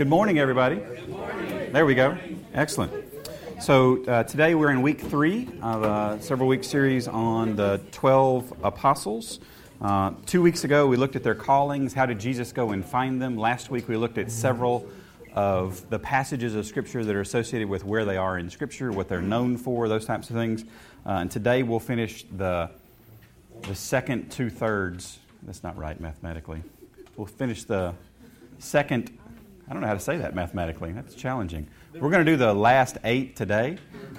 Good morning, everybody. There we go. Excellent. So uh, today we're in week three of a several week series on the 12 apostles. Uh, two weeks ago we looked at their callings. How did Jesus go and find them? Last week we looked at several of the passages of Scripture that are associated with where they are in Scripture, what they're known for, those types of things. Uh, and today we'll finish the, the second two thirds. That's not right mathematically. We'll finish the second I don't know how to say that mathematically. That's challenging. We're going to do the last eight today.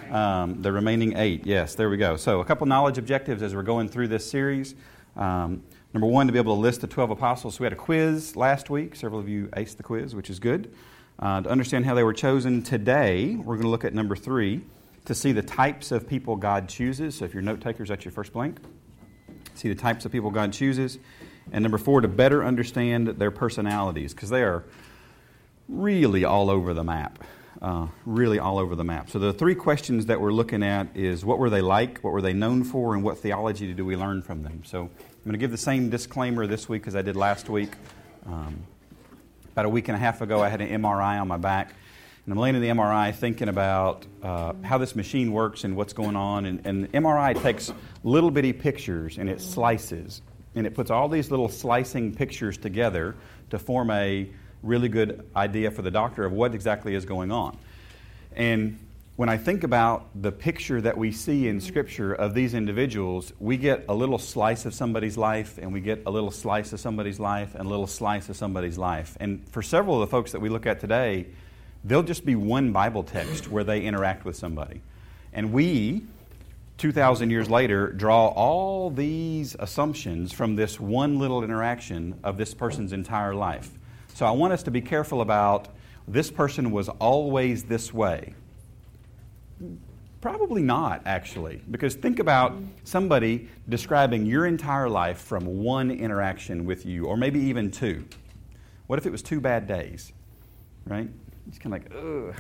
Um, the remaining eight. Yes, there we go. So, a couple knowledge objectives as we're going through this series. Um, number one, to be able to list the 12 apostles. So we had a quiz last week. Several of you aced the quiz, which is good. Uh, to understand how they were chosen today, we're going to look at number three to see the types of people God chooses. So, if you're note takers, that's your first blank. See the types of people God chooses. And number four, to better understand their personalities, because they are really all over the map. Uh, really all over the map. So the three questions that we're looking at is what were they like, what were they known for, and what theology do we learn from them? So I'm going to give the same disclaimer this week as I did last week. Um, about a week and a half ago, I had an MRI on my back, and I'm laying in the MRI thinking about uh, how this machine works and what's going on. And, and MRI takes little bitty pictures and it slices, and it puts all these little slicing pictures together to form a really good idea for the doctor of what exactly is going on. And when I think about the picture that we see in Scripture of these individuals, we get a little slice of somebody's life, and we get a little slice of somebody's life, and a little slice of somebody's life. And for several of the folks that we look at today, they'll just be one Bible text where they interact with somebody. And we, 2,000 years later, draw all these assumptions from this one little interaction of this person's entire life. So I want us to be careful about this person was always this way. Probably not, actually, because think about somebody describing your entire life from one interaction with you, or maybe even two. What if it was two bad days, right? It's kind of like, ugh,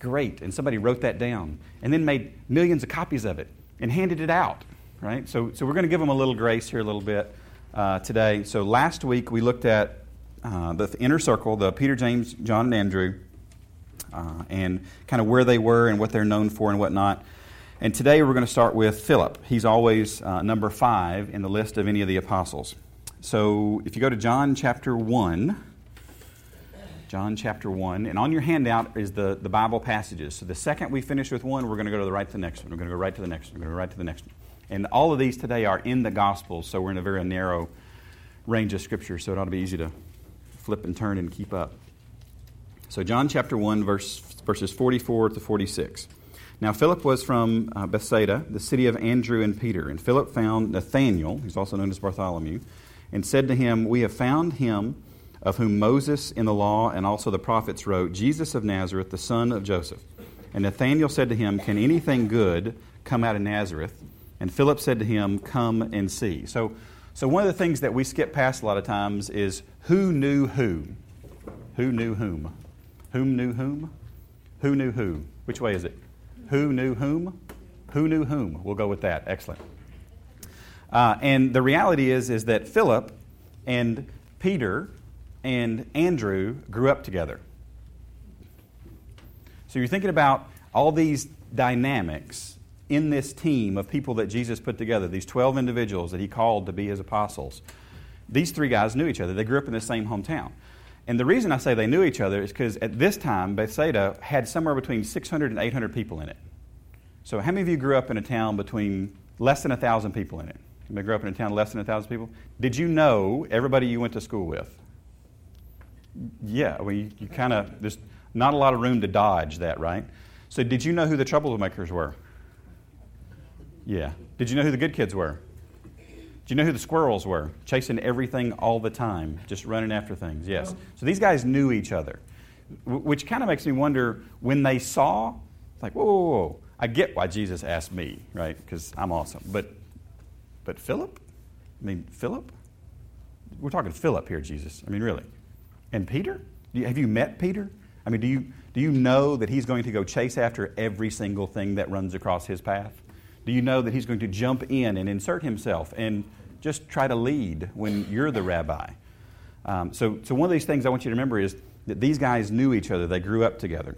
great. And somebody wrote that down and then made millions of copies of it and handed it out, right? So, so we're going to give them a little grace here a little bit uh, today. So last week we looked at uh, the inner circle, the Peter, James, John, and Andrew, uh, and kind of where they were and what they're known for and whatnot. And today we're going to start with Philip. He's always uh, number five in the list of any of the apostles. So if you go to John chapter 1, John chapter 1, and on your handout is the, the Bible passages. So the second we finish with one, we're going to go to the right to the next one. We're going to go right to the next one. We're going to go right to the next one. And all of these today are in the Gospels, so we're in a very narrow range of Scripture, so it ought to be easy to flip and turn and keep up. So, John chapter 1, verse, verses 44 to 46. Now, Philip was from uh, Bethsaida, the city of Andrew and Peter. And Philip found Nathanael, who's also known as Bartholomew, and said to him, We have found him of whom Moses in the law and also the prophets wrote, Jesus of Nazareth, the son of Joseph. And Nathanael said to him, Can anything good come out of Nazareth? And Philip said to him, Come and see. So, so, one of the things that we skip past a lot of times is who knew who? Who knew whom? Whom knew whom? Who knew who? Which way is it? Who knew whom? Who knew whom? We'll go with that. Excellent. Uh, and the reality is, is that Philip and Peter and Andrew grew up together. So you're thinking about all these dynamics in this team of people that Jesus put together, these 12 individuals that he called to be his apostles, these three guys knew each other. They grew up in the same hometown. And the reason I say they knew each other is because at this time, Bethsaida had somewhere between 600 and 800 people in it. So, how many of you grew up in a town between less than 1,000 people in it? You grew up in a town less than 1,000 people? Did you know everybody you went to school with? Yeah, well, you, you kind of, there's not a lot of room to dodge that, right? So, did you know who the troublemakers were? Yeah. Did you know who the good kids were? Do you know who the squirrels were? Chasing everything all the time, just running after things. Yes. Oh. So these guys knew each other, which kind of makes me wonder when they saw, like, whoa, whoa, whoa. I get why Jesus asked me, right? Because I'm awesome. But, but Philip? I mean, Philip? We're talking Philip here, Jesus. I mean, really. And Peter? Have you met Peter? I mean, do you, do you know that he's going to go chase after every single thing that runs across his path? Do you know that he's going to jump in and insert himself and just try to lead when you're the rabbi? Um, so, so, one of these things I want you to remember is that these guys knew each other, they grew up together.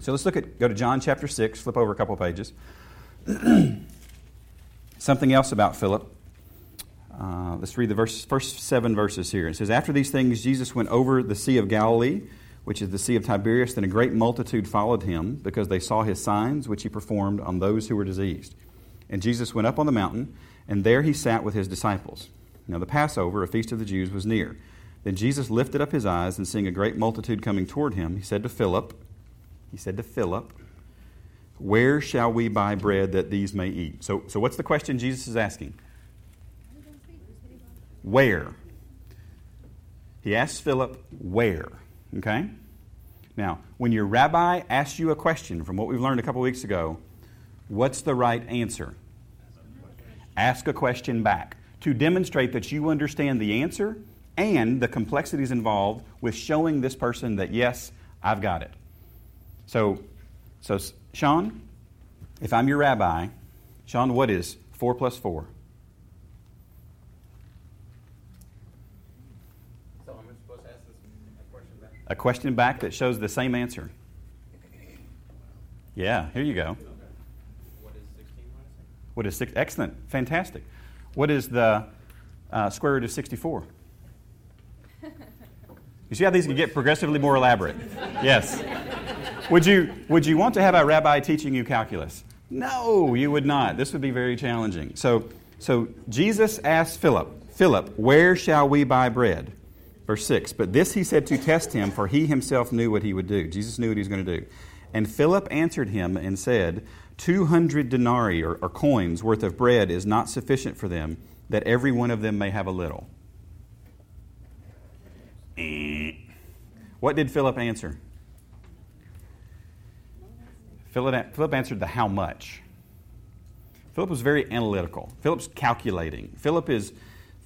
So let's look at, go to John chapter 6, flip over a couple pages. Something else about Philip. Uh, let's read the verse, first seven verses here. It says, After these things, Jesus went over the Sea of Galilee, which is the Sea of Tiberias. Then a great multitude followed him because they saw his signs, which he performed on those who were diseased. And Jesus went up on the mountain, and there he sat with his disciples. Now the Passover, a feast of the Jews, was near. Then Jesus lifted up his eyes, and seeing a great multitude coming toward him, he said to Philip, He said to Philip, Where shall we buy bread that these may eat? So, so what's the question Jesus is asking? Where? He asks Philip, Where? Okay? Now, when your rabbi asks you a question from what we've learned a couple weeks ago, what's the right answer? Ask a question back to demonstrate that you understand the answer and the complexities involved with showing this person that, yes, I've got it. So, so Sean, if I'm your rabbi, Sean, what is 4 plus 4? So I'm supposed to ask this question back? A question back that shows the same answer. Yeah, here you go. What is 16 minus What is six? Excellent, fantastic. What is the uh, square root of 64? You see how these can get progressively more elaborate? Yes. Would you, would you want to have a rabbi teaching you calculus? No, you would not. This would be very challenging. So, so Jesus asked Philip, Philip, where shall we buy bread? Verse 6. But this he said to test him, for he himself knew what he would do. Jesus knew what he was going to do. And Philip answered him and said, Two hundred denarii, or, or coins, worth of bread is not sufficient for them, that every one of them may have a little. Eh. What did Philip answer? Philip, Philip answered the how much. Philip was very analytical. Philip's calculating. Philip is,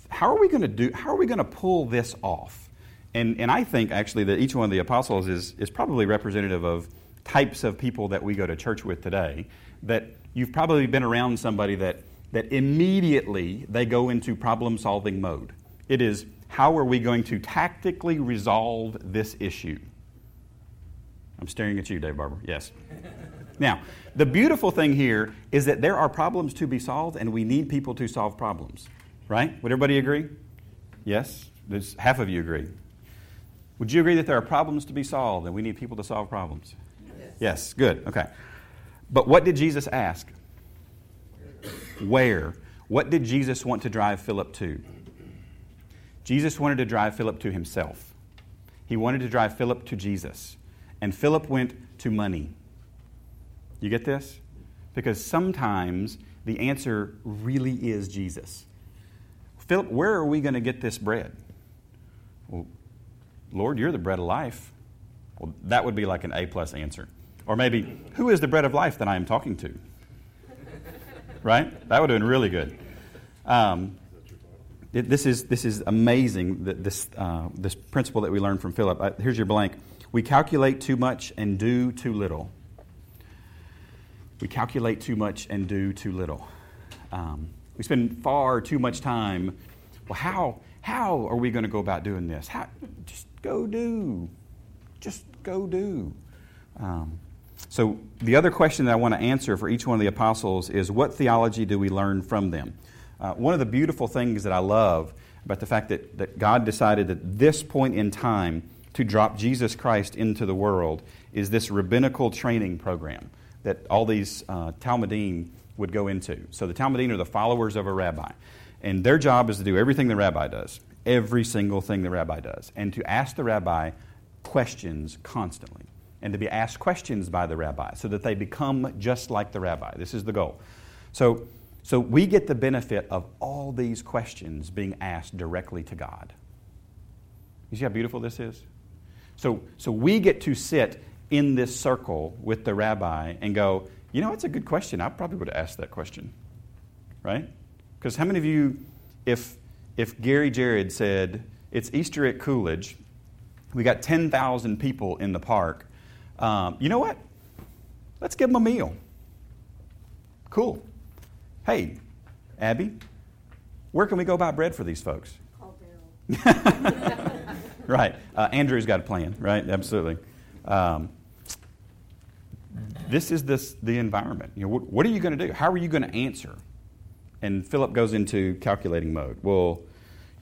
how are we going to do, how are we going to pull this off? And, and I think actually that each one of the apostles is, is probably representative of types of people that we go to church with today. That you've probably been around somebody that, that immediately they go into problem solving mode. It is, how are we going to tactically resolve this issue? I'm staring at you, Dave Barber. Yes. Now, the beautiful thing here is that there are problems to be solved, and we need people to solve problems. Right? Would everybody agree? Yes? There's, half of you agree. Would you agree that there are problems to be solved, and we need people to solve problems? Yes. Good. Okay. But what did Jesus ask? Where? What did Jesus want to drive Philip to? Jesus wanted to drive Philip to himself. He wanted to drive Philip to Jesus. And Philip went to money. You get this? Because sometimes the answer really is Jesus. Philip, where are we going to get this bread? Well, Lord, you're the bread of life. Well, that would be like an A plus answer. Or maybe, who is the bread of life that I am talking to? right? That would have been really good. Um, this, is, this is amazing, this, uh, this principle that we learned from Philip. Here's your blank. We calculate too much and do too little. We calculate too much and do too little. Um, we spend far too much time. Well, how, how are we going to go about doing this? How, just go do. Just go do. Um, so, the other question that I want to answer for each one of the apostles is what theology do we learn from them? Uh, one of the beautiful things that I love about the fact that, that God decided at this point in time to drop Jesus Christ into the world is this rabbinical training program that all these uh, Talmudim would go into. So the Talmudim are the followers of a rabbi, and their job is to do everything the rabbi does, every single thing the rabbi does, and to ask the rabbi questions constantly, and to be asked questions by the rabbi so that they become just like the rabbi. This is the goal. So, so we get the benefit of all these questions being asked directly to God. You see how beautiful this is? So, so we get to sit in this circle with the rabbi and go, you know, it's a good question. I probably would have asked that question. Right? Because how many of you, if, if Gary Jared said, it's Easter at Coolidge, we got 10,000 people in the park, um, you know what? Let's give them a meal. Cool. Hey, Abby, where can we go buy bread for these folks? Call Daryl. right. Uh, Andrew's got a plan, right? Absolutely. Um, this is this, the environment. You know, what, what are you going to do? How are you going to answer? And Philip goes into calculating mode. Well,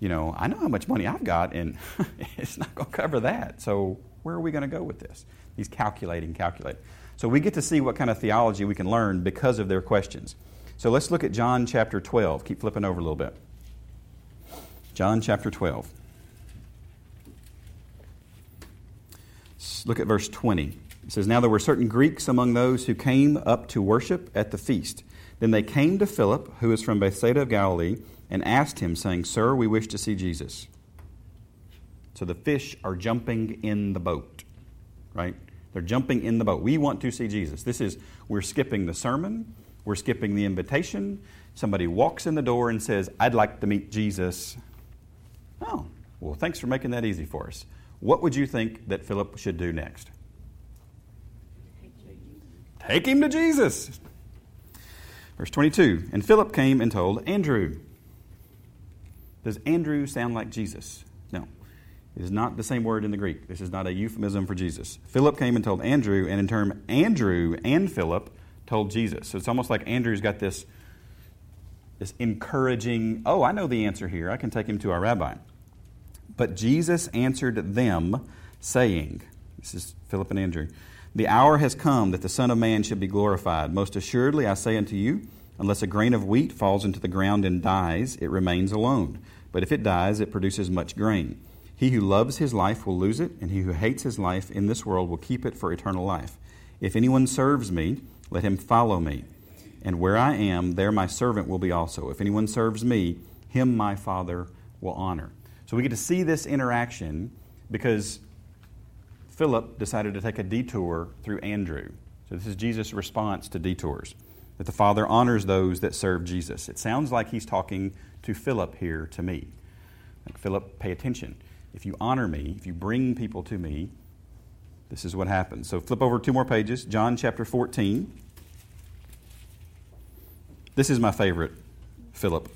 you know, I know how much money I've got, and it's not going to cover that. So where are we going to go with this? He's calculating, calculating. So we get to see what kind of theology we can learn because of their questions. So let's look at John chapter 12. Keep flipping over a little bit. John chapter 12. Let's look at verse 20. It says, Now there were certain Greeks among those who came up to worship at the feast. Then they came to Philip, who is from Bethsaida of Galilee, and asked him, saying, Sir, we wish to see Jesus. So the fish are jumping in the boat, right? They're jumping in the boat. We want to see Jesus. This is, we're skipping the sermon, we're skipping the invitation. Somebody walks in the door and says, I'd like to meet Jesus. Oh, well, thanks for making that easy for us. What would you think that Philip should do next? Take him to Jesus. Verse 22 And Philip came and told Andrew. Does Andrew sound like Jesus? It is not the same word in the Greek. This is not a euphemism for Jesus. Philip came and told Andrew, and in turn, Andrew and Philip told Jesus. So it's almost like Andrew's got this, this encouraging, oh, I know the answer here. I can take him to our rabbi. But Jesus answered them, saying, This is Philip and Andrew, The hour has come that the Son of Man should be glorified. Most assuredly, I say unto you, unless a grain of wheat falls into the ground and dies, it remains alone. But if it dies, it produces much grain. He who loves his life will lose it, and he who hates his life in this world will keep it for eternal life. If anyone serves me, let him follow me. And where I am, there my servant will be also. If anyone serves me, him my Father will honor. So we get to see this interaction because Philip decided to take a detour through Andrew. So this is Jesus' response to detours that the Father honors those that serve Jesus. It sounds like he's talking to Philip here, to me. Like, Philip, pay attention. If you honor me, if you bring people to me, this is what happens. So flip over two more pages. John chapter 14. This is my favorite, Philip.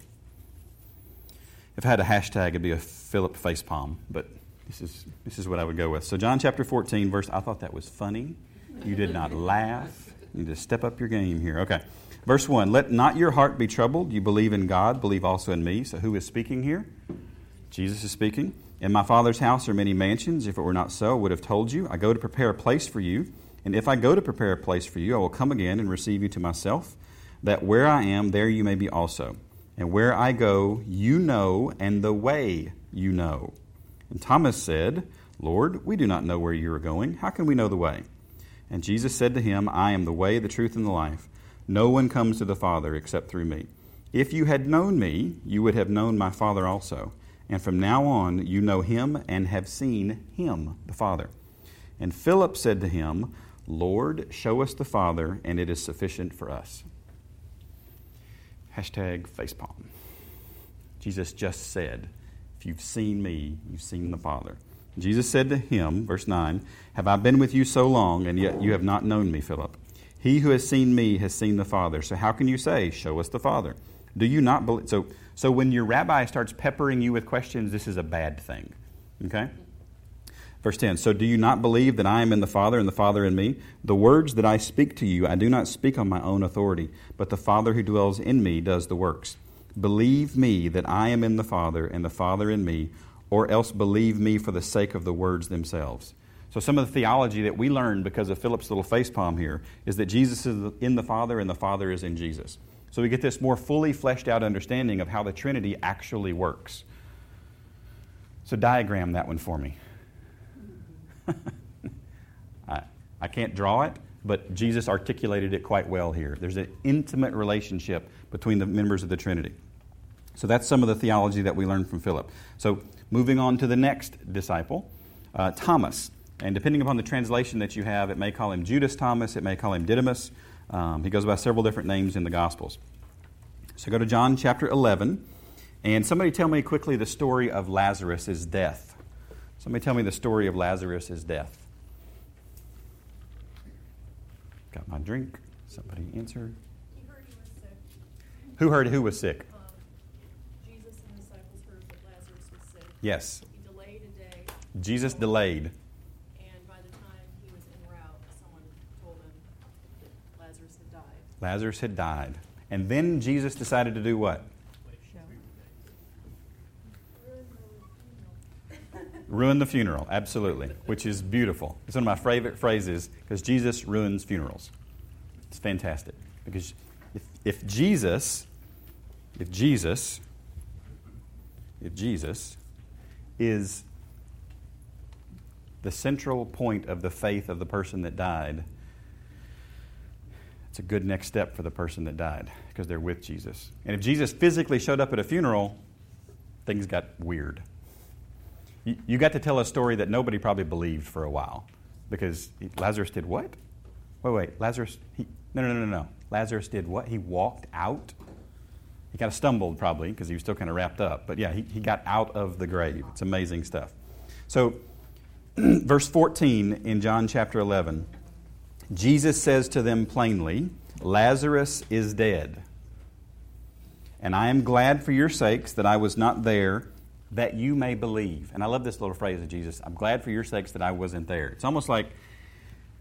If I had a hashtag, it'd be a Philip facepalm, but this is, this is what I would go with. So, John chapter 14, verse, I thought that was funny. You did not laugh. You need to step up your game here. Okay. Verse 1 Let not your heart be troubled. You believe in God, believe also in me. So, who is speaking here? Jesus is speaking. In my Father's house are many mansions. If it were not so, I would have told you. I go to prepare a place for you. And if I go to prepare a place for you, I will come again and receive you to myself, that where I am, there you may be also. And where I go, you know, and the way you know. And Thomas said, Lord, we do not know where you are going. How can we know the way? And Jesus said to him, I am the way, the truth, and the life. No one comes to the Father except through me. If you had known me, you would have known my Father also. And from now on, you know him and have seen him, the Father. And Philip said to him, Lord, show us the Father, and it is sufficient for us. Hashtag facepalm. Jesus just said, If you've seen me, you've seen the Father. Jesus said to him, verse 9, Have I been with you so long, and yet you have not known me, Philip? He who has seen me has seen the Father. So how can you say, Show us the Father? Do you not believe? So, so when your rabbi starts peppering you with questions, this is a bad thing. Okay? Verse 10 So do you not believe that I am in the Father and the Father in me? The words that I speak to you, I do not speak on my own authority, but the Father who dwells in me does the works. Believe me that I am in the Father and the Father in me, or else believe me for the sake of the words themselves. So, some of the theology that we learned because of Philip's little facepalm here is that Jesus is in the Father and the Father is in Jesus. So, we get this more fully fleshed out understanding of how the Trinity actually works. So, diagram that one for me. I, I can't draw it, but Jesus articulated it quite well here. There's an intimate relationship between the members of the Trinity. So that's some of the theology that we learned from Philip. So moving on to the next disciple, uh, Thomas. And depending upon the translation that you have, it may call him Judas Thomas, it may call him Didymus. Um, he goes by several different names in the Gospels. So go to John chapter 11, and somebody tell me quickly the story of Lazarus' death. Somebody tell me the story of Lazarus' death. Got my drink. Somebody answer. He heard he was sick. Who heard who was sick? Um, Jesus and the disciples heard that Lazarus was sick. Yes. He delayed a day Jesus delayed. And by the time he was en route, someone told him that Lazarus had died. Lazarus had died. And then Jesus decided to do what? Ruin the funeral, absolutely, which is beautiful. It's one of my favorite phrases because Jesus ruins funerals. It's fantastic because if, if Jesus, if Jesus, if Jesus is the central point of the faith of the person that died, it's a good next step for the person that died because they're with Jesus. And if Jesus physically showed up at a funeral, things got weird. You, got to tell a story that nobody probably believed for a while because Lazarus did what? Wait, wait, Lazarus, he, no, no, no, no, no. Lazarus did what? He walked out? He kind of stumbled probably because he was still kind of wrapped up. But yeah, he, he got out of the grave. It's amazing stuff. So, verse 14 in John chapter 11, Jesus says to them plainly, Lazarus is dead. And I am glad for your sakes that I was not there, that you may believe. And I love this little phrase of Jesus I'm glad for your sakes that I wasn't there. It's almost like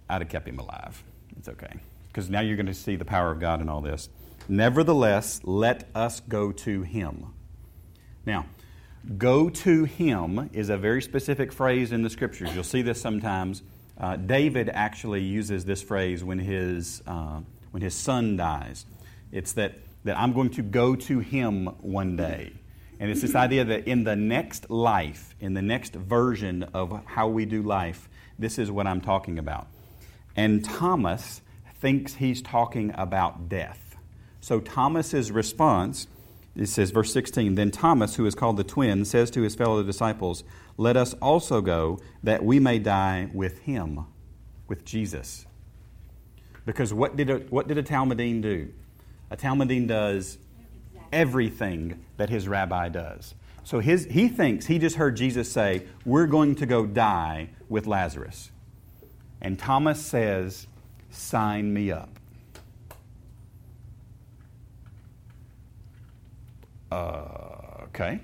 I'd have kept him alive. It's okay. Because now you're going to see the power of God in all this. Nevertheless, let us go to him. Now, go to him is a very specific phrase in the scriptures. You'll see this sometimes. Uh, David actually uses this phrase when his, uh, when his son dies. It's that, that I'm going to go to him one day. And it's this idea that in the next life, in the next version of how we do life, this is what I'm talking about. And Thomas thinks he's talking about death. So Thomas's response, it says, verse 16, then Thomas, who is called the twin, says to his fellow disciples, Let us also go, that we may die with him, with Jesus. Because what did a, what did a Talmudine do? A Talmudine does everything that his rabbi does. So his, he thinks he just heard Jesus say, We're going to go die with Lazarus. And Thomas says, Sign me up. Uh, okay.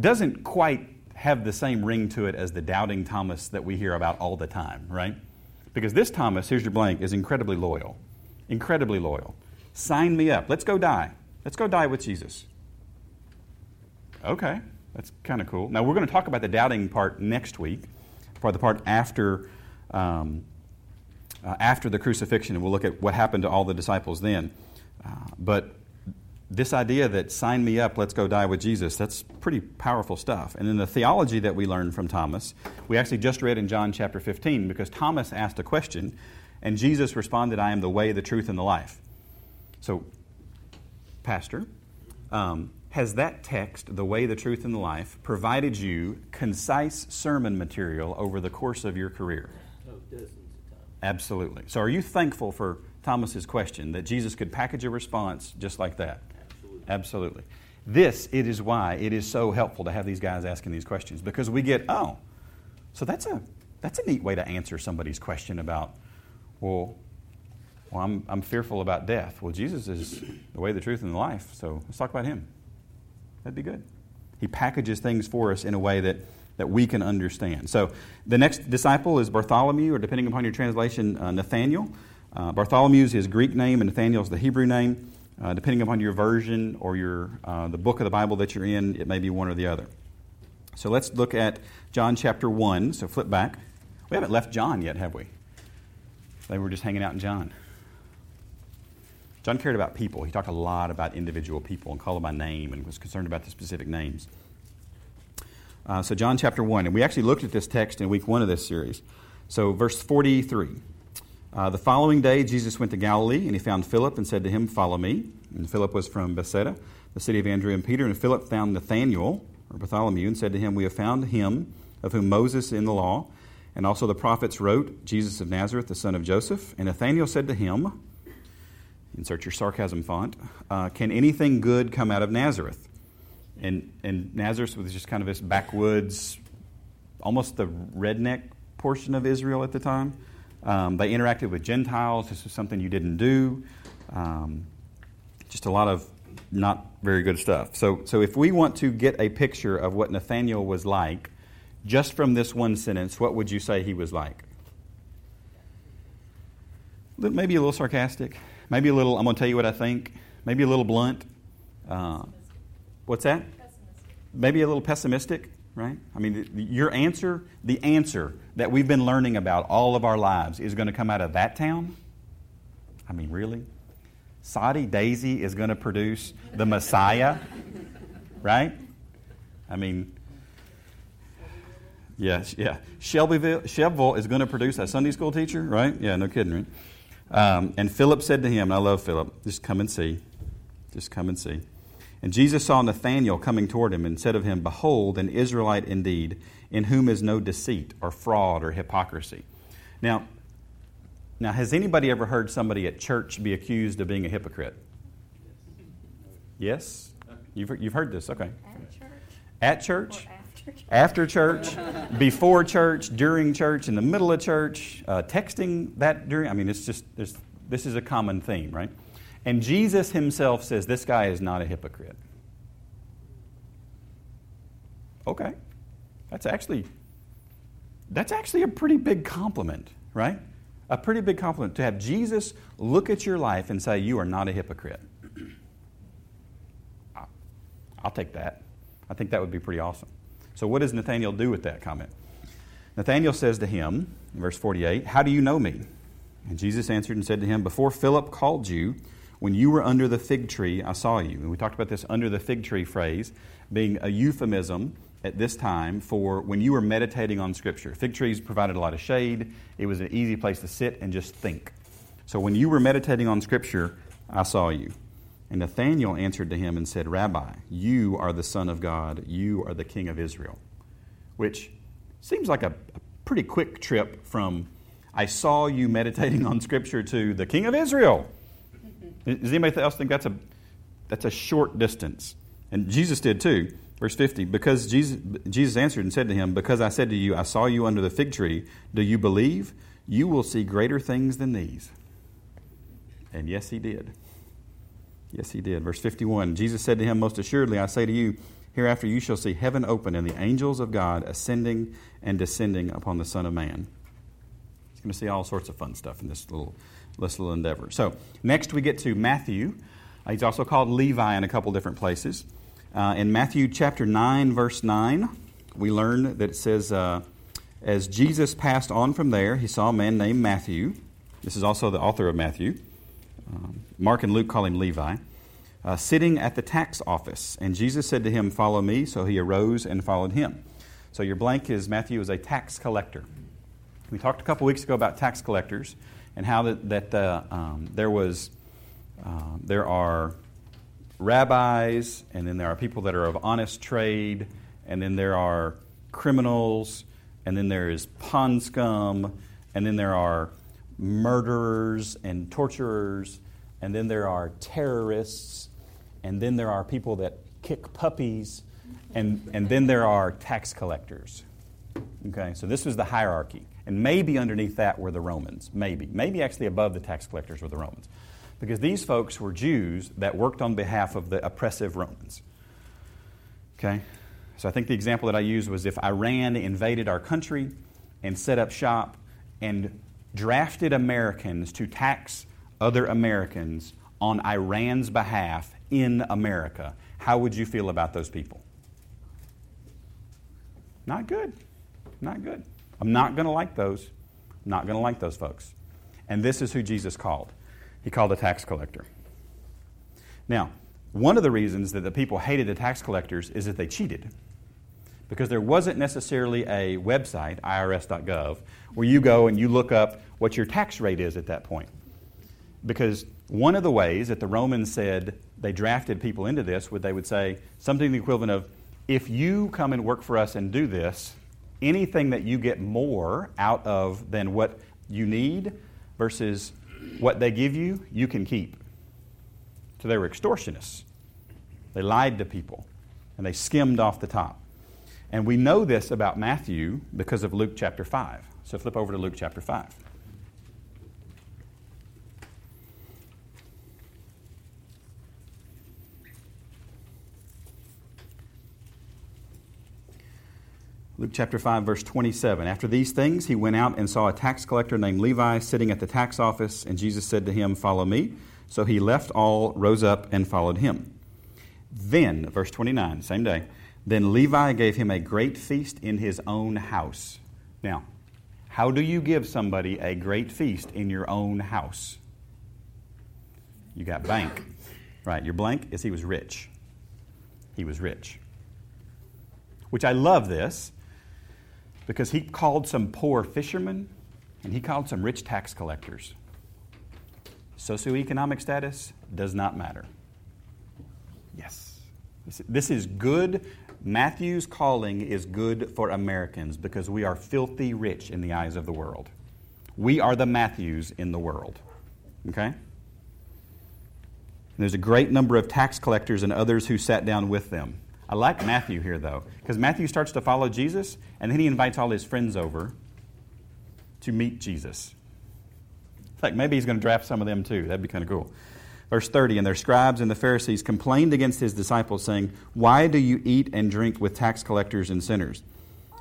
Doesn't quite have the same ring to it as the doubting Thomas that we hear about all the time, right? Because this Thomas, here's your blank, is incredibly loyal. Incredibly loyal. Sign me up. Let's go die. Let's go die with Jesus. Okay, that's kind of cool. Now, we're going to talk about the doubting part next week, for the part after, um, uh, after the crucifixion, and we'll look at what happened to all the disciples then. Uh, but this idea that sign me up, let's go die with Jesus, that's pretty powerful stuff. And then the theology that we learned from Thomas, we actually just read in John chapter 15 because Thomas asked a question and Jesus responded, I am the way, the truth, and the life. So, Pastor, um, has that text, the way, the truth, and the life, provided you concise sermon material over the course of your career? Oh, dozens of times. Absolutely. So, are you thankful for Thomas's question that Jesus could package a response just like that? Absolutely. This it is why it is so helpful to have these guys asking these questions because we get oh, so that's a that's a neat way to answer somebody's question about well, well I'm I'm fearful about death. Well, Jesus is the way, the truth, and the life. So let's talk about him. That'd be good. He packages things for us in a way that that we can understand. So the next disciple is Bartholomew, or depending upon your translation, uh, Nathaniel. Uh, Bartholomew is his Greek name, and Nathaniel is the Hebrew name. Uh, depending upon your version or your, uh, the book of the Bible that you're in, it may be one or the other. So let's look at John chapter 1. So flip back. We haven't left John yet, have we? They were just hanging out in John. John cared about people. He talked a lot about individual people and called them by name and was concerned about the specific names. Uh, so, John chapter 1. And we actually looked at this text in week one of this series. So, verse 43. Uh, the following day, Jesus went to Galilee, and he found Philip and said to him, Follow me. And Philip was from Bethsaida, the city of Andrew and Peter. And Philip found Nathanael, or Bartholomew, and said to him, We have found him of whom Moses in the law and also the prophets wrote, Jesus of Nazareth, the son of Joseph. And Nathanael said to him, Insert your sarcasm font, uh, Can anything good come out of Nazareth? And, and Nazareth was just kind of this backwoods, almost the redneck portion of Israel at the time. Um, they interacted with Gentiles. This is something you didn't do. Um, just a lot of not very good stuff. So, so if we want to get a picture of what Nathaniel was like, just from this one sentence, what would you say he was like? Maybe a little sarcastic. Maybe a little, I'm going to tell you what I think. Maybe a little blunt. Uh, what's that? Maybe a little pessimistic, right? I mean, your answer, the answer that we've been learning about all of our lives is going to come out of that town? I mean, really? Saudi Daisy is going to produce the Messiah, right? I mean, yes, yeah. Shelbyville, Shelbyville is going to produce a Sunday school teacher, right? Yeah, no kidding, right? Um, and Philip said to him, and I love Philip, just come and see. Just come and see. And Jesus saw Nathanael coming toward him and said of him, Behold, an Israelite indeed, in whom is no deceit or fraud or hypocrisy. Now, now, has anybody ever heard somebody at church be accused of being a hypocrite? Yes? You've, you've heard this, okay. At church At church? after church? before church, during church, in the middle of church, uh, texting that during. I mean, it's just there's, this is a common theme, right? And Jesus himself says this guy is not a hypocrite. Okay, that's actually that's actually a pretty big compliment, right? A pretty big compliment to have Jesus look at your life and say you are not a hypocrite. I'll- take that. I think that would be pretty awesome. So, what does Nathaniel do with that comment? Nathanael says to him, verse 48, How do you know me? And Jesus answered and said to him, Before Philip called you, when you were under the fig tree, I saw you. And we talked about this under the fig tree phrase being a euphemism at this time for when you were meditating on Scripture. Fig trees provided a lot of shade, it was an easy place to sit and just think. So, when you were meditating on Scripture, I saw you. And Nathanael answered to him and said, Rabbi, you are the Son of God, you are the King of Israel. Which seems like a, a pretty quick trip from I saw you meditating on Scripture to the King of Israel. Does anybody else think that's a, that's a short distance? And Jesus did too. Verse 50 Because Jesus, Jesus answered and said to him, Because I said to you, I saw you under the fig tree, do you believe? You will see greater things than these. And yes, he did. Yes, he did. Verse 51 Jesus said to him, Most assuredly, I say to you, hereafter you shall see heaven open and the angels of God ascending and descending upon the Son of Man. He's going to see all sorts of fun stuff in this little, this little endeavor. So, next we get to Matthew. Uh, he's also called Levi in a couple different places. Uh, in Matthew chapter 9, verse 9, we learn that it says, uh, As Jesus passed on from there, he saw a man named Matthew. This is also the author of Matthew. Um, Mark and Luke call him Levi, uh, sitting at the tax office. And Jesus said to him, Follow me. So he arose and followed him. So your blank is Matthew is a tax collector. We talked a couple weeks ago about tax collectors and how that, that uh, um, there was uh, there are rabbis, and then there are people that are of honest trade, and then there are criminals, and then there is pond scum, and then there are murderers and torturers, and then there are terrorists, and then there are people that kick puppies, and, and then there are tax collectors. Okay, so this was the hierarchy. And maybe underneath that were the Romans. Maybe. Maybe actually above the tax collectors were the Romans. Because these folks were Jews that worked on behalf of the oppressive Romans. Okay? So I think the example that I used was if Iran invaded our country and set up shop and drafted Americans to tax other Americans on Iran's behalf in America, how would you feel about those people? Not good. Not good. I'm not going to like those. I'm not going to like those folks. And this is who Jesus called. He called a tax collector. Now, one of the reasons that the people hated the tax collectors is that they cheated. Because there wasn't necessarily a website, irs.gov, where you go and you look up what your tax rate is at that point. Because one of the ways that the Romans said they drafted people into this would they would say something the equivalent of if you come and work for us and do this, anything that you get more out of than what you need versus what they give you, you can keep. So they were extortionists. They lied to people and they skimmed off the top. And we know this about Matthew because of Luke chapter 5. So flip over to Luke chapter 5. Luke chapter 5, verse 27. After these things, he went out and saw a tax collector named Levi sitting at the tax office, and Jesus said to him, Follow me. So he left all, rose up, and followed him. Then, verse 29, same day, then Levi gave him a great feast in his own house. Now, how do you give somebody a great feast in your own house? You got bank. Right, your blank is he was rich. He was rich. Which I love this because he called some poor fishermen and he called some rich tax collectors. Socioeconomic status does not matter. Yes. This is good. Matthew's calling is good for Americans because we are filthy rich in the eyes of the world. We are the Matthews in the world. Okay? there's a great number of tax collectors and others who sat down with them. I like Matthew here, though, because Matthew starts to follow Jesus, and then he invites all his friends over to meet Jesus. In fact, maybe he's going to draft some of them too. That'd be kind of cool. Verse 30 And their scribes and the Pharisees complained against his disciples, saying, Why do you eat and drink with tax collectors and sinners?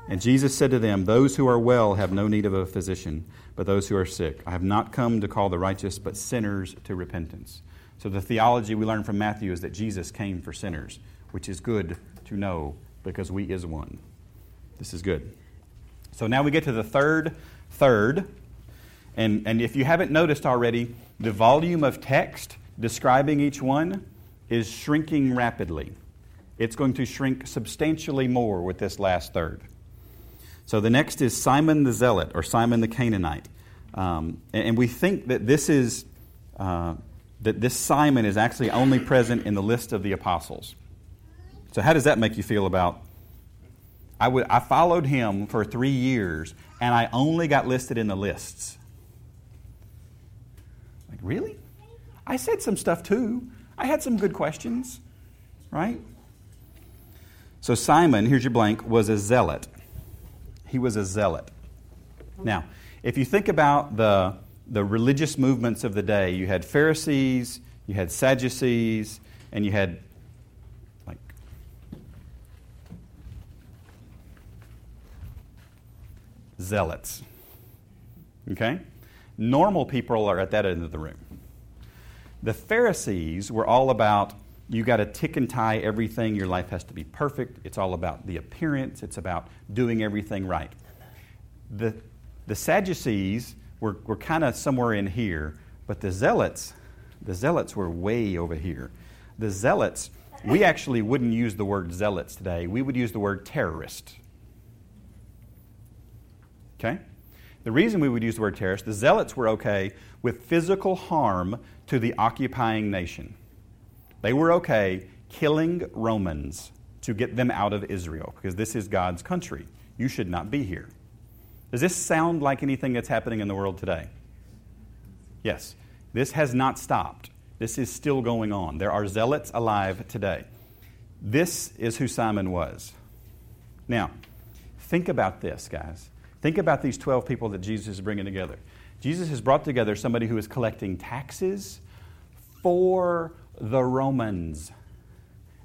And Jesus said to them, Those who are well have no need of a physician, but those who are sick. I have not come to call the righteous, but sinners to repentance. So the theology we learn from Matthew is that Jesus came for sinners, which is good to know because we is one. This is good. So now we get to the third third. And, and if you haven't noticed already, the volume of text describing each one is shrinking rapidly. It's going to shrink substantially more with this last third. So the next is Simon the Zealot or Simon the Canaanite. Um, and, and, we think that this is uh, that this Simon is actually only present in the list of the apostles. So, how does that make you feel about? I, I followed him for three years, and I only got listed in the lists. Like, really? I said some stuff too. I had some good questions, right? So, Simon, here's your blank, was a zealot. He was a zealot. Now, if you think about the the religious movements of the day. You had Pharisees, you had Sadducees, and you had like zealots. Okay? Normal people are at that end of the room. The Pharisees were all about you got to tick and tie everything. Your life has to be perfect. It's all about the appearance, it's about doing everything right. The, the Sadducees were, were kind of somewhere in here, but the zealots, the zealots were way over here. The zealots, we actually wouldn't use the word zealots today. We would use the word terrorist. Okay? The reason we would use the word terrorist, the zealots were okay with physical harm to the occupying nation. They were okay killing Romans to get them out of Israel because this is God's country. You should not be here. Does this sound like anything that's happening in the world today? Yes. This has not stopped. This is still going on. There are zealots alive today. This is who Simon was. Now, think about this, guys. Think about these 12 people that Jesus is bringing together. Jesus has brought together somebody who is collecting taxes for the Romans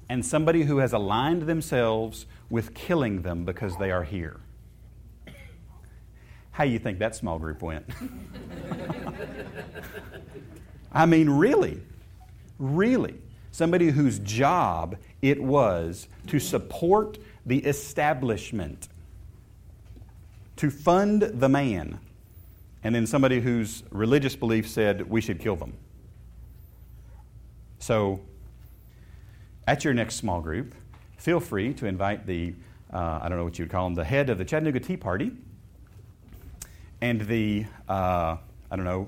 and somebody who has aligned themselves with killing them because they are here. How you think that small group went? I mean, really, really. Somebody whose job it was to support the establishment, to fund the man, and then somebody whose religious belief said we should kill them. So, at your next small group, feel free to invite the, uh, I don't know what you would call him, the head of the Chattanooga Tea Party and the, uh, I don't know,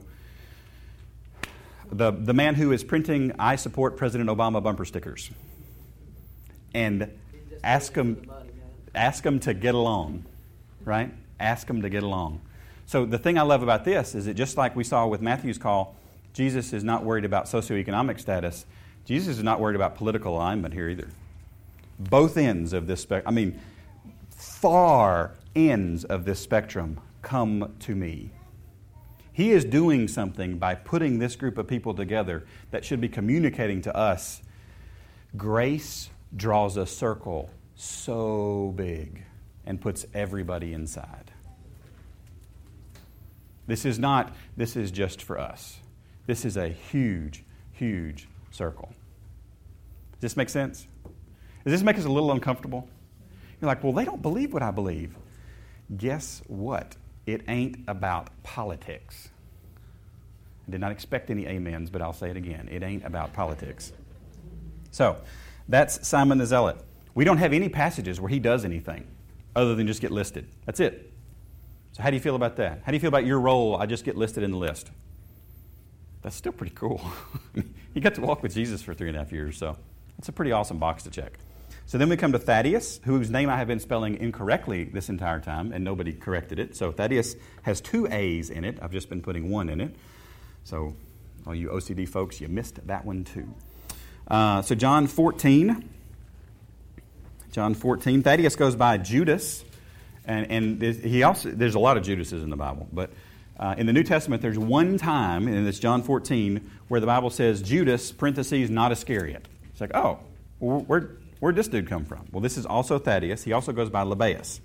the, the man who is printing I support President Obama bumper stickers. And ask him, ask him to get along, right? Ask them to get along. So the thing I love about this is that just like we saw with Matthew's call, Jesus is not worried about socioeconomic status. Jesus is not worried about political alignment here either. Both ends of this spectrum, I mean, far ends of this spectrum Come to me. He is doing something by putting this group of people together that should be communicating to us grace draws a circle so big. And puts everybody inside. This is not, this is just for us. This is a huge, huge circle. Does this make sense? Does this make us a little uncomfortable? You're like, well, they don't believe what I believe. Guess what? It ain't about politics. I did not expect any amens, but I'll say it again. It ain't about politics. So, that's Simon the Zealot. We don't have any passages where he does anything other than just get listed. That's it. So, how do you feel about that? How do you feel about your role? I just get listed in the list. That's still pretty cool. you got to walk with Jesus for three and a half years, so that's a pretty awesome box to check. So then we come to Thaddeus, whose name I have been spelling incorrectly this entire time, and nobody corrected it. So Thaddeus has two A's in it. I've just been putting one in it. So, all you OCD folks, you missed that one too. Uh, so, John 14. John 14. Thaddeus goes by Judas, and, and he also, there's a lot of Judases in the Bible, but uh, in the New Testament, there's one time, and it's John 14, where the Bible says Judas, parentheses, not Iscariot. It's like, oh, where, where'd this dude come from? Well, this is also Thaddeus. He also goes by Lebbaeus.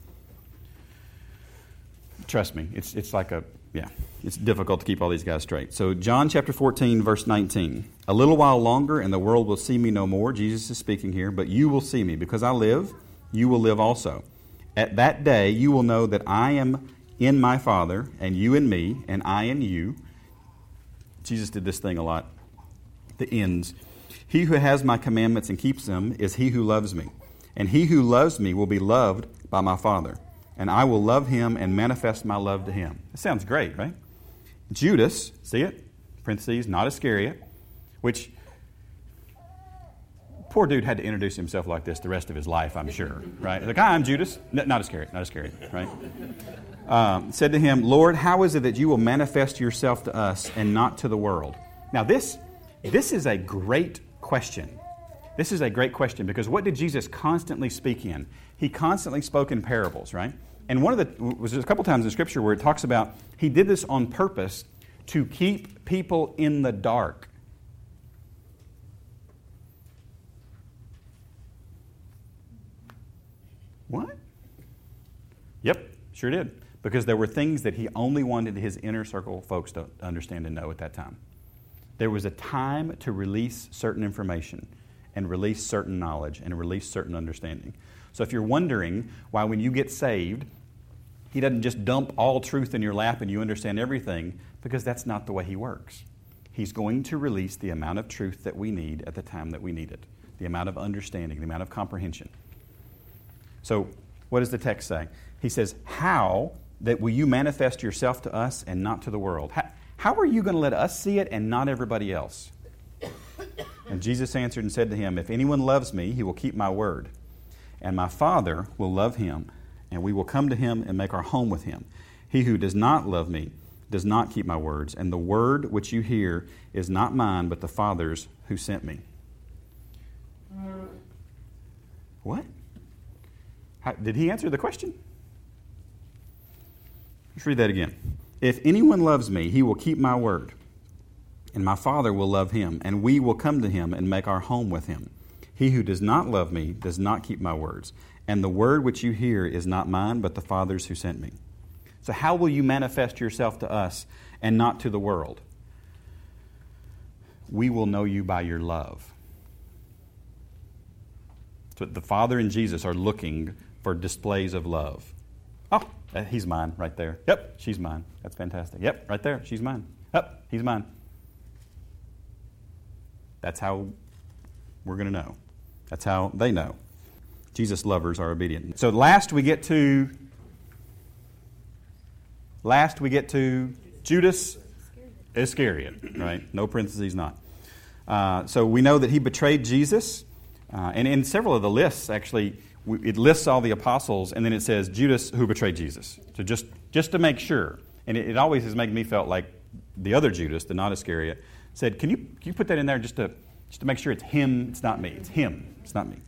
Trust me, it's, it's like a, yeah, it's difficult to keep all these guys straight. So, John chapter 14, verse 19. A little while longer, and the world will see me no more. Jesus is speaking here, but you will see me. Because I live, you will live also. At that day, you will know that I am in my Father, and you in me, and I in you. Jesus did this thing a lot. The ends. He who has my commandments and keeps them is he who loves me. And he who loves me will be loved by my Father. And I will love him and manifest my love to him. That sounds great, right? Judas, see it? Parentheses, not Iscariot, which poor dude had to introduce himself like this the rest of his life, I'm sure, right? Like, hi, I'm Judas. No, not Iscariot, not Iscariot, right? Um, said to him, Lord, how is it that you will manifest yourself to us and not to the world? Now, this, this is a great question. This is a great question because what did Jesus constantly speak in? He constantly spoke in parables, right? And one of the was a couple times in Scripture where it talks about he did this on purpose to keep people in the dark. What? Yep, sure did. Because there were things that he only wanted his inner circle folks to understand and know at that time. There was a time to release certain information and release certain knowledge and release certain understanding. So if you're wondering why, when you get saved, he doesn't just dump all truth in your lap and you understand everything, because that's not the way he works. He's going to release the amount of truth that we need at the time that we need it, the amount of understanding, the amount of comprehension. So, what does the text say? He says, How that will you manifest yourself to us and not to the world? How, how are you going to let us see it and not everybody else? And Jesus answered and said to him, If anyone loves me, he will keep my word, and my Father will love him, and we will come to him and make our home with him. He who does not love me does not keep my words, and the word which you hear is not mine, but the Father's who sent me. What? How, did he answer the question? Let's read that again. If anyone loves me, he will keep my word, and my Father will love him, and we will come to him and make our home with him. He who does not love me does not keep my words, and the word which you hear is not mine, but the Father's who sent me. So, how will you manifest yourself to us and not to the world? We will know you by your love. So, the Father and Jesus are looking for displays of love. Oh, uh, he's mine right there. Yep, she's mine. That's fantastic. Yep, right there. She's mine. Yep, he's mine. That's how we're going to know. That's how they know. Jesus' lovers are obedient. So last we get to last we get to Judas Iscariot, right? No parentheses, not. Uh, so we know that he betrayed Jesus, uh, and in several of the lists, actually, it lists all the apostles, and then it says Judas who betrayed Jesus. So just just to make sure, and it, it always has made me felt like the other Judas, the not Iscariot, said, "Can you can you put that in there just to just to make sure it's him, it's not me. It's him, it's not me."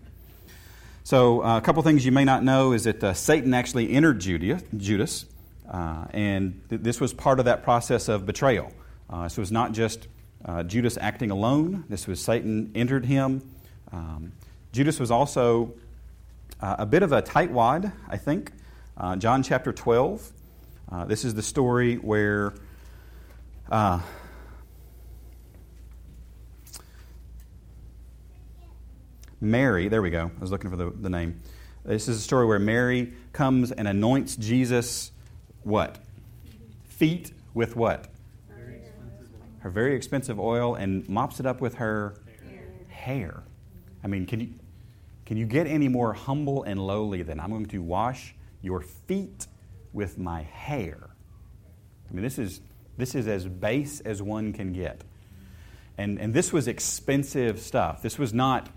So uh, a couple things you may not know is that uh, Satan actually entered Judas, uh, and th- this was part of that process of betrayal. Uh, this was not just uh, Judas acting alone. This was Satan entered him. Um, Judas was also uh, a bit of a tightwad, I think. John chapter 12. Uh, this is the story where Mary, there we go. I was looking for the, the name. Uh, this is a story where Mary comes and anoints Jesus, what? Feet with what? Her very expensive oil and mops it up with her hair. I mean, can you, can you get any more humble and lowly than I'm going to wash your feet with my hair? I mean, this is, this is as base as one can get. And, and this was expensive stuff. This was not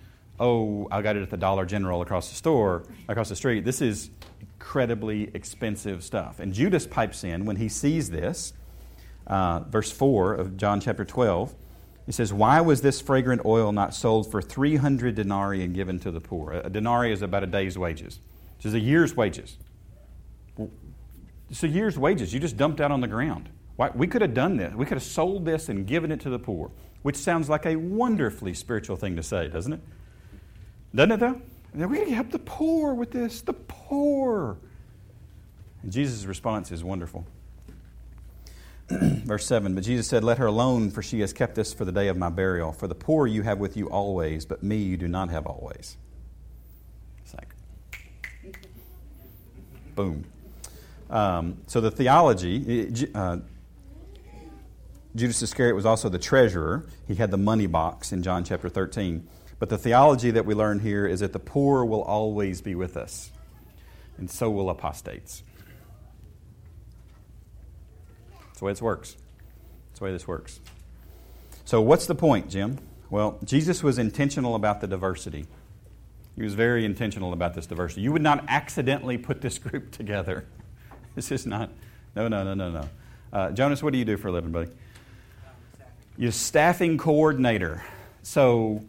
oh, I got it at the Dollar General across the store, across the street. This is incredibly expensive stuff. And Judas pipes in when he sees this, uh, verse 4 of John chapter 12. He says, Why was this fragrant oil not sold for 300 denarii and given to the poor? A denarii is about a day's wages, which is a year's wages. It's a year's wages. You just dumped out on the ground. Why? We could have done this. We could have sold this and given it to the poor, which sounds like a wonderfully spiritual thing to say, doesn't it? Doesn't it though? And we got to help the poor with this, the poor. And Jesus' response is wonderful. Verse 7 But Jesus said, Let her alone, for she has kept this for the day of my burial. For the poor you have with you always, but me you do not have always. It's like, boom. Um, so the theology, uh, Judas Iscariot was also the treasurer. He had the money box in John chapter 13. But the theology that we learn here is that the poor will always be with us, and so will apostates. That's the way this works. That's the way this works. So, what's the point, Jim? Well, Jesus was intentional about the diversity. He was very intentional about this diversity. You would not accidentally put this group together. This is not, no, no, no, no, no. Uh, Jonas, what do you do for a living, buddy? You're staffing coordinator. So,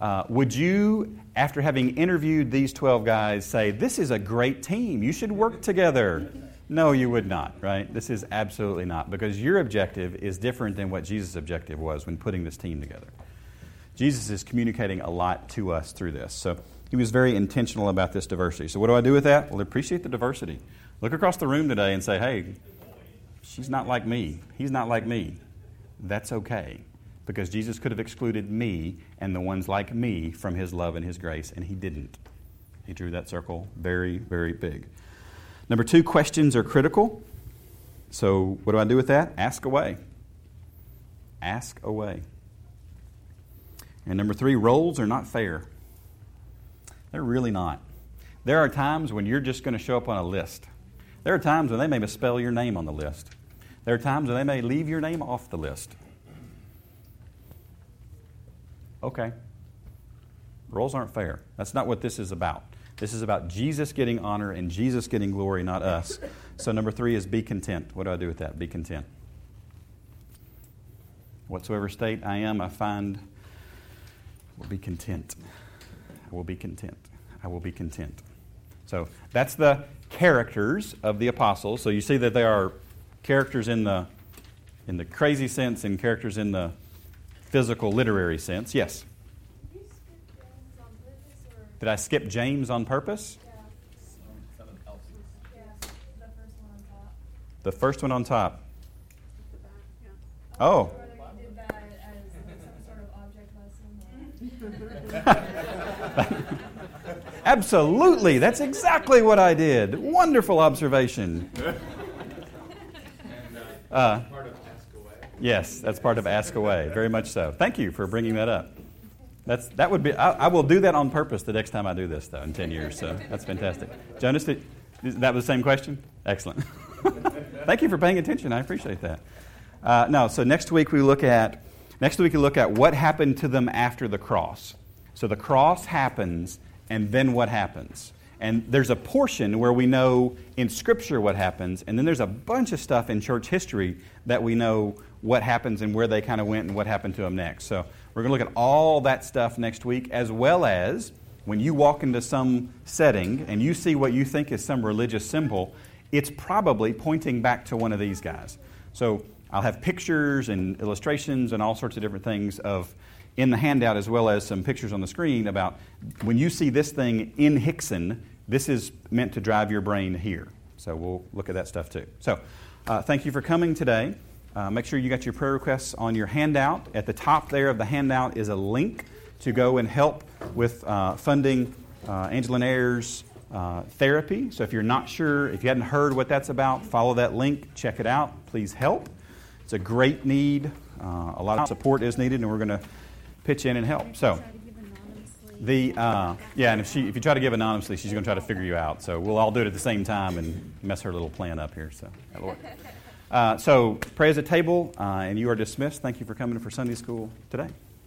uh, would you, after having interviewed these 12 guys, say, This is a great team, you should work together? No, you would not, right? This is absolutely not, because your objective is different than what Jesus' objective was when putting this team together. Jesus is communicating a lot to us through this. So he was very intentional about this diversity. So, what do I do with that? Well, appreciate the diversity. Look across the room today and say, Hey, she's not like me. He's not like me. That's okay because Jesus could have excluded me and the ones like me from his love and his grace, and he didn't. He drew that circle very, very big. Number two, questions are critical. So, what do I do with that? Ask away. Ask away. And number three, roles are not fair. They're really not. There are times when you're just going to show up on a list. There are times when they may misspell your name on the list. There are times when they may leave your name off the list. Okay. Roles aren't fair. That's not what this is about. This is about Jesus getting honor and Jesus getting glory, not us. So, number three is be content. What do I do with that? Be content. Whatsoever state I am, I find will be content. I will be content. I will be content. So, that's the characters of the apostles. So, you see that they are characters in the, in the crazy sense and characters in the physical literary sense. Yes? Did I skip James on purpose? The first one on top. Oh. Absolutely. That's exactly what I did. Wonderful observation. Uh, Yes, that's part of Ask Away. Very much so. Thank you for bringing that up. That's, that would be, I, I, will do that on purpose the next time I do this, though, in 10 years. So that's fantastic. Jonas, did, that was the same question? Excellent. Thank you for paying attention. I appreciate that. Uh, no, so next week we look at, next week we look at what happened to them after the cross. So the cross happens, and then what happens? And there's a portion where we know in Scripture what happens, and then there's a bunch of stuff in church history that we know what happens and where they kind of went and what happened to them next. So we're going to look at all that stuff next week, as well as when you walk into some setting and you see what you think is some religious symbol, it's probably pointing back to one of these guys. So I'll have pictures and illustrations and all sorts of different things of in the handout as well as some pictures on the screen about when you see this thing in Hickson, this is meant to drive your brain here. So we'll look at that stuff too. So uh, thank you for coming today. Uh, make sure you got your prayer requests on your handout. At the top there of the handout is a link to go and help with uh, funding uh, Angela Nayer's uh, therapy. So if you're not sure, if you hadn't heard what that's about, follow that link, check it out. Please help. It's a great need. Uh, a lot of support is needed, and we're going to pitch in and help. So. The uh, yeah, and if she if you try to give anonymously, she's going to try to figure you out. So we'll all do it at the same time and mess her little plan up here. So. Uh, so pray as a table, uh, and you are dismissed. Thank you for coming for Sunday school today.